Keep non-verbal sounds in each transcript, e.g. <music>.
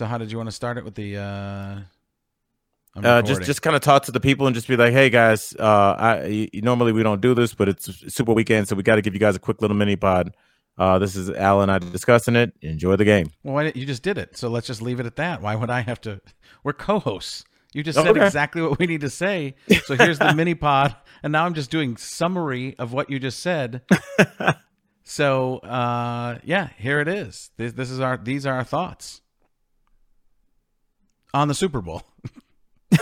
So how did you want to start it with the? Uh, Uh, just just kind of talk to the people and just be like, hey guys, uh, I normally we don't do this, but it's Super Weekend, so we got to give you guys a quick little mini pod. Uh, this is Al and I discussing it. Enjoy the game. Well, why didn't, you just did it. So let's just leave it at that. Why would I have to? We're co-hosts. You just said Okay. exactly what we need to say. So here's the mini pod, and now I'm just doing summary of what you just said. <laughs> so uh, yeah, here it is. This, this is our. These are our thoughts on the Super Bowl. <laughs>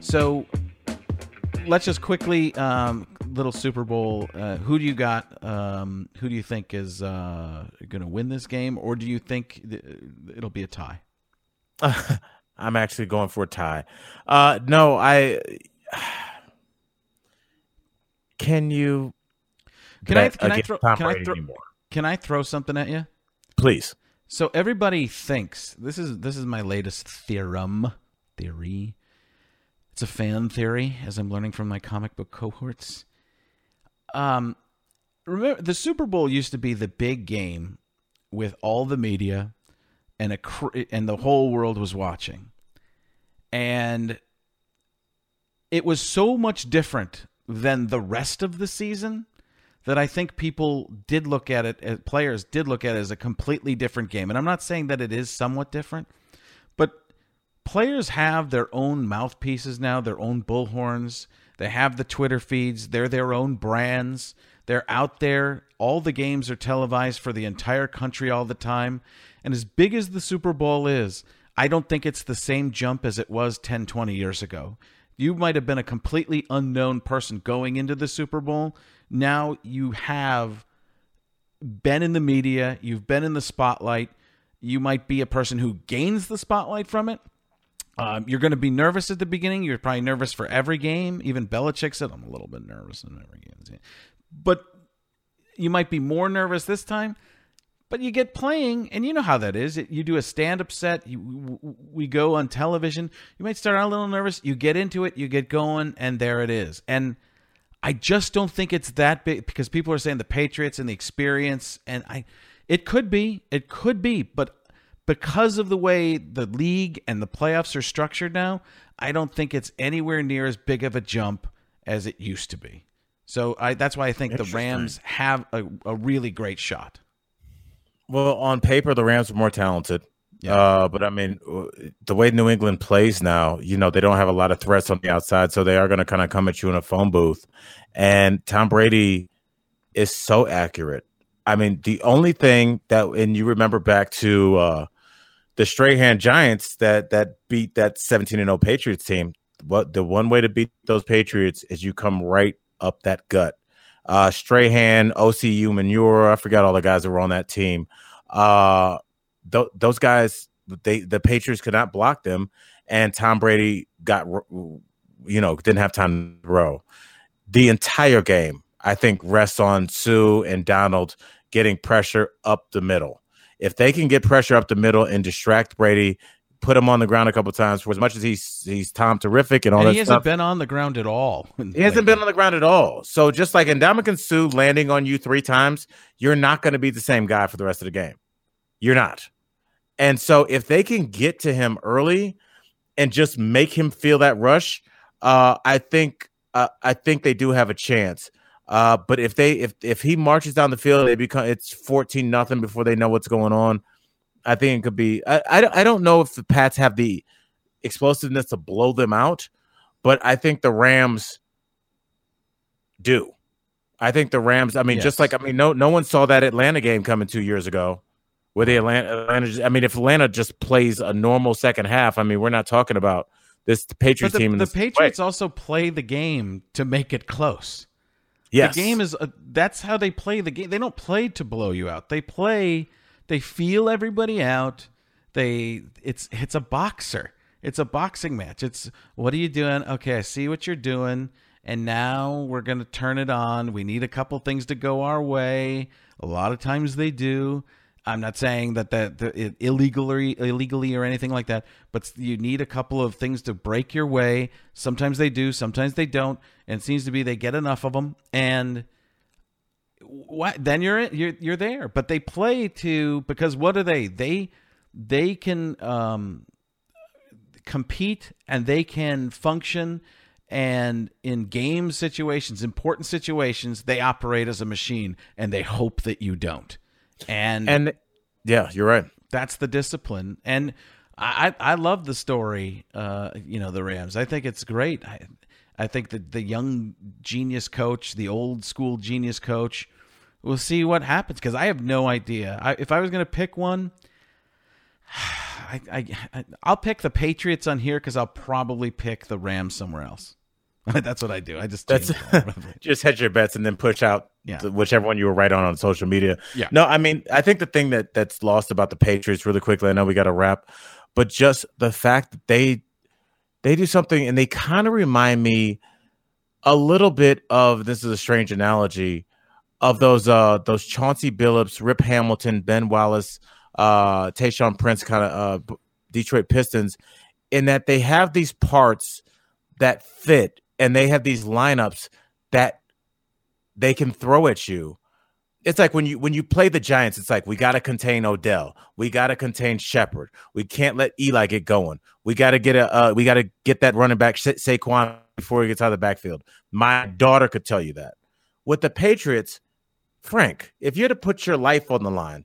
so let's just quickly um, little Super Bowl. Uh, who do you got? Um, who do you think is uh, going to win this game, or do you think th- it'll be a tie? <laughs> I'm actually going for a tie. Uh, no, I. <sighs> Can you? Can I can I throw can I throw anymore? can I throw something at you? Please. So everybody thinks this is this is my latest theorem theory. It's a fan theory, as I'm learning from my comic book cohorts. Um, remember the Super Bowl used to be the big game with all the media and a cr- and the whole world was watching, and it was so much different than the rest of the season that I think people did look at it, as players did look at it as a completely different game. And I'm not saying that it is somewhat different, but players have their own mouthpieces now, their own bullhorns. They have the Twitter feeds, they're their own brands. They're out there. All the games are televised for the entire country all the time. And as big as the Super Bowl is, I don't think it's the same jump as it was 10, 20 years ago. You might have been a completely unknown person going into the Super Bowl. Now you have been in the media, you've been in the spotlight. You might be a person who gains the spotlight from it. Um, you're going to be nervous at the beginning. You're probably nervous for every game. Even Belichick said, "I'm a little bit nervous in every game." But you might be more nervous this time. But you get playing, and you know how that is. You do a stand-up set. You, we go on television. You might start out a little nervous. You get into it. You get going, and there it is. And I just don't think it's that big because people are saying the Patriots and the experience, and I, it could be, it could be, but because of the way the league and the playoffs are structured now, I don't think it's anywhere near as big of a jump as it used to be. So I, that's why I think the Rams have a, a really great shot. Well, on paper, the Rams are more talented. Uh, but I mean, uh, the way New England plays now, you know, they don't have a lot of threats on the outside, so they are going to kind of come at you in a phone booth. And Tom Brady is so accurate. I mean, the only thing that, and you remember back to uh, the Strahan Giants that that beat that seventeen and zero Patriots team. What the one way to beat those Patriots is you come right up that gut. Uh, Strahan, Osi Umenyiora, I forgot all the guys that were on that team. Uh, th- those guys, they the Patriots could not block them, and Tom Brady got, you know, didn't have time to throw. The entire game, I think, rests on Suh and Donald getting pressure up the middle. If they can get pressure up the middle and distract Brady, put him on the ground a couple times, for as much as he's he's Tom terrific and all And that he hasn't stuff, been on the ground at all. <laughs> he hasn't been on the ground at all. So just like Ndamukong Suh landing on you three times, you're not going to be the same guy for the rest of the game. You're not. And so if they can get to him early and just make him feel that rush, uh, I think uh, I think they do have a chance. Uh, but if they if if he marches down the field, they become it's fourteen nothing before they know what's going on. I think it could be. I, I don't- I don't know if the Pats have the explosiveness to blow them out, but I think the Rams do. I think the Rams. I mean, just like I mean, no no one saw that Atlanta game coming two years ago. Where the Atlanta, Atlanta, I mean, if Atlanta just plays a normal second half, I mean, we're not talking about this Patriots the, team. the Patriots way. also play the game to make it close. yes. The game is uh, that's how they play the game. They don't play to blow you out. They play they feel everybody out. They it's it's a boxer. It's a boxing match. It's what are you doing? Okay, I see what you're doing. And now we're going to turn it on. We need a couple things to go our way. A lot of times they do. I'm not saying that that, it illegally illegally or anything like that, but you need a couple of things to break your way. Sometimes they do, sometimes they don't, and it seems to be they get enough of them. And what then you're you're you're there. But they play to because what are they? They they can um, compete and they can function and in game situations, important situations, they operate as a machine and they hope that you don't. And and yeah, you're right. That's the discipline. And I I love the story. Uh, you know, the Rams. I think it's great. I I think that the young genius coach, the old school genius coach, we'll see what happens because I have no idea. I, if I was going to pick one, <sighs> I, I I'll pick the Patriots on here because I'll probably pick the Rams somewhere else. <laughs> That's what I do. I just That's, <laughs> just hedge your bets and then push out Yeah. the- whichever one you were right on on social media. Yeah. No, I mean, I think the thing that that's lost about the Patriots really quickly. I know we got to wrap, but just the fact that they they do something and they kind of remind me a little bit of this is a strange analogy of those uh those Chauncey Billups, Rip Hamilton, Ben Wallace, uh Tayshaun Prince kind of uh Detroit Pistons in that they have these parts that fit and they have these lineups that they can throw at you. It's like when you when you play the Giants, it's like we got to contain Odell, we got to contain Shepard, we can't let Eli get going. We got to get a uh, we got to get that running back Sa- Saquon before he gets out of the backfield. My daughter could tell you that. With the Patriots, Frank, if you had to put your life on the line,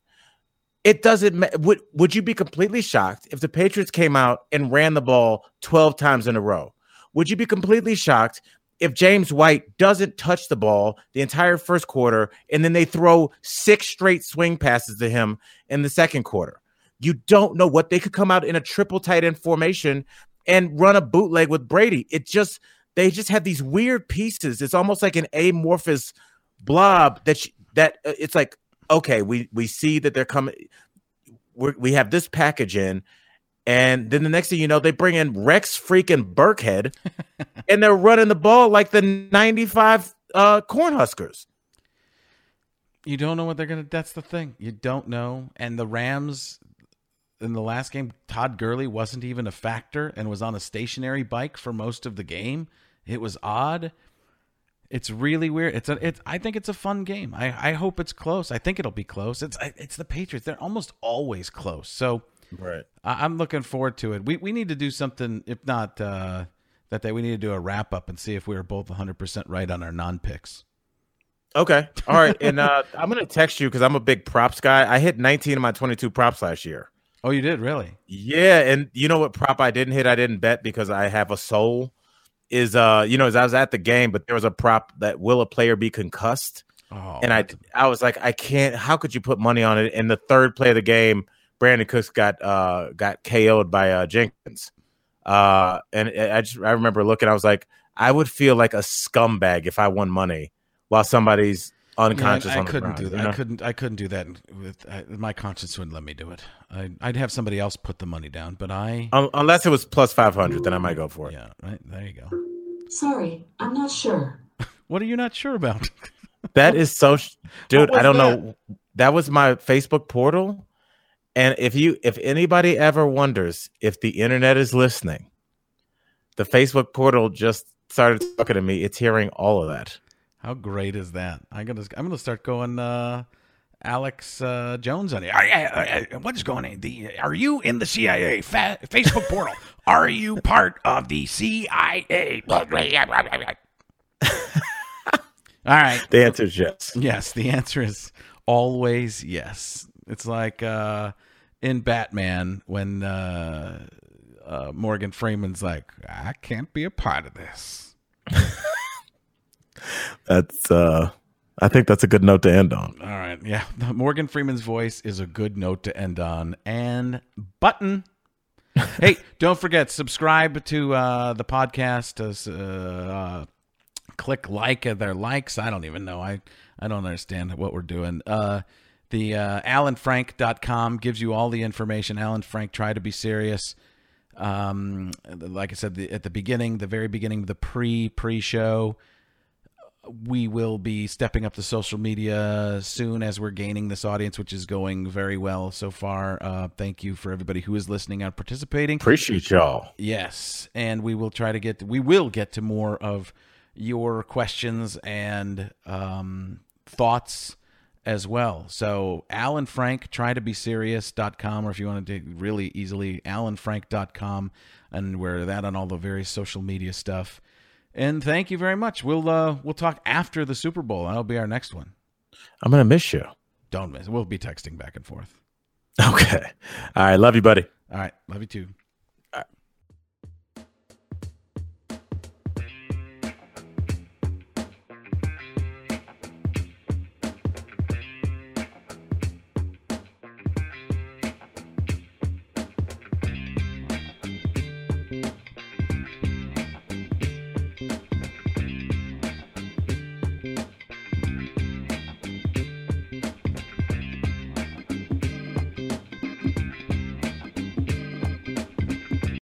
it doesn't. Ma- would would you be completely shocked if the Patriots came out and ran the ball twelve times in a row? Would you be completely shocked if James White doesn't touch the ball the entire first quarter and then they throw six straight swing passes to him in the second quarter? You don't know what they could come out in a triple tight end formation and run a bootleg with Brady. It just they just have these weird pieces. It's almost like an amorphous blob that sh- that uh, it's like okay, we we see that they're coming. We have this package in, and then the next thing you know, they bring in Rex freaking Burkhead, <laughs> and they're running the ball like the '95 uh, Cornhuskers. You don't know what they're gonna. That's the thing. You don't know. And the Rams in the last game, Todd Gurley wasn't even a factor and was on a stationary bike for most of the game. It was odd. It's really weird. It's a. It's. I think it's a fun game. I. I hope it's close. I think it'll be close. It's. It's the Patriots. They're almost always close. So Right. I, I'm looking forward to it. We. We need to do something. If not uh, that day, we need to do a wrap up and see if we were both 100 percent right on our non picks. Okay. All right. And uh, <laughs> I'm gonna text you because I'm a big props guy. I hit 19 of my 22 props last year. Oh, you did really? Yeah, and you know what prop I didn't hit? I didn't bet because I have a soul. Is uh, you know, as I was at the game, but there was a prop that will a player be concussed, Oh, and I I was like, I can't. How could you put money on it? And the third play of the game, Brandin Cooks got uh got KO'd by uh Jenkins. Uh, and I just I remember looking, I was like, I would feel like a scumbag if I won money while somebody's Yeah, unconscious. I, I on the couldn't ground, do that. you know? I couldn't. I couldn't do that with I, my conscience wouldn't let me do it. I, I'd have somebody else put the money down, but I. Un- unless it was plus five hundred, then I might go for it. Yeah, right there you go. Sorry, I'm not sure. <laughs> What are you not sure about? That is so, sh- dude. I don't know. That was my Facebook portal, and if you, if anybody ever wonders if the internet is listening, the Facebook portal just started talking to me. It's hearing all of that. How great is that? I'm gonna. I'm gonna start going. uh Alex uh, Jones on it. Uh, uh, what is going on? The are you in the CIA fa- Facebook portal? Are you part of the CIA? <laughs> All right. The answer is yes. Yes, the answer is always yes. It's like uh, in Batman when uh, uh, Morgan Freeman's like, I can't be a part of this. <laughs> That's. uh I think that's a good note to end on. All right, yeah. <laughs> Morgan Freeman's voice is a good note to end on. And button. <laughs> hey, don't forget subscribe to uh, the podcast. Uh, uh, click like their likes. I don't even know. I I don't understand what we're doing. Uh, the uh, AlanFrank.com gives you all the information. Alan Frank, try to be serious. Um, like I said the, at the beginning, the very beginning, the pre pre show we will be stepping up the social media soon as we're gaining this audience, which is going very well so far. Uh, thank you for everybody who is listening and participating. Appreciate y'all. Yes, and we will try to get we will get to more of your questions and um, thoughts as well. So Alan Frank, try to be serious.com, or if you want to do really easily, alanfrank.com, and we're that on all the various social media stuff. And thank you very much. We'll uh, we'll talk after the Super Bowl. That'll be our next one. I'm gonna miss you. Don't miss. We'll be texting back and forth. <laughs> Okay. All right. Love you, buddy. All right. Love you too.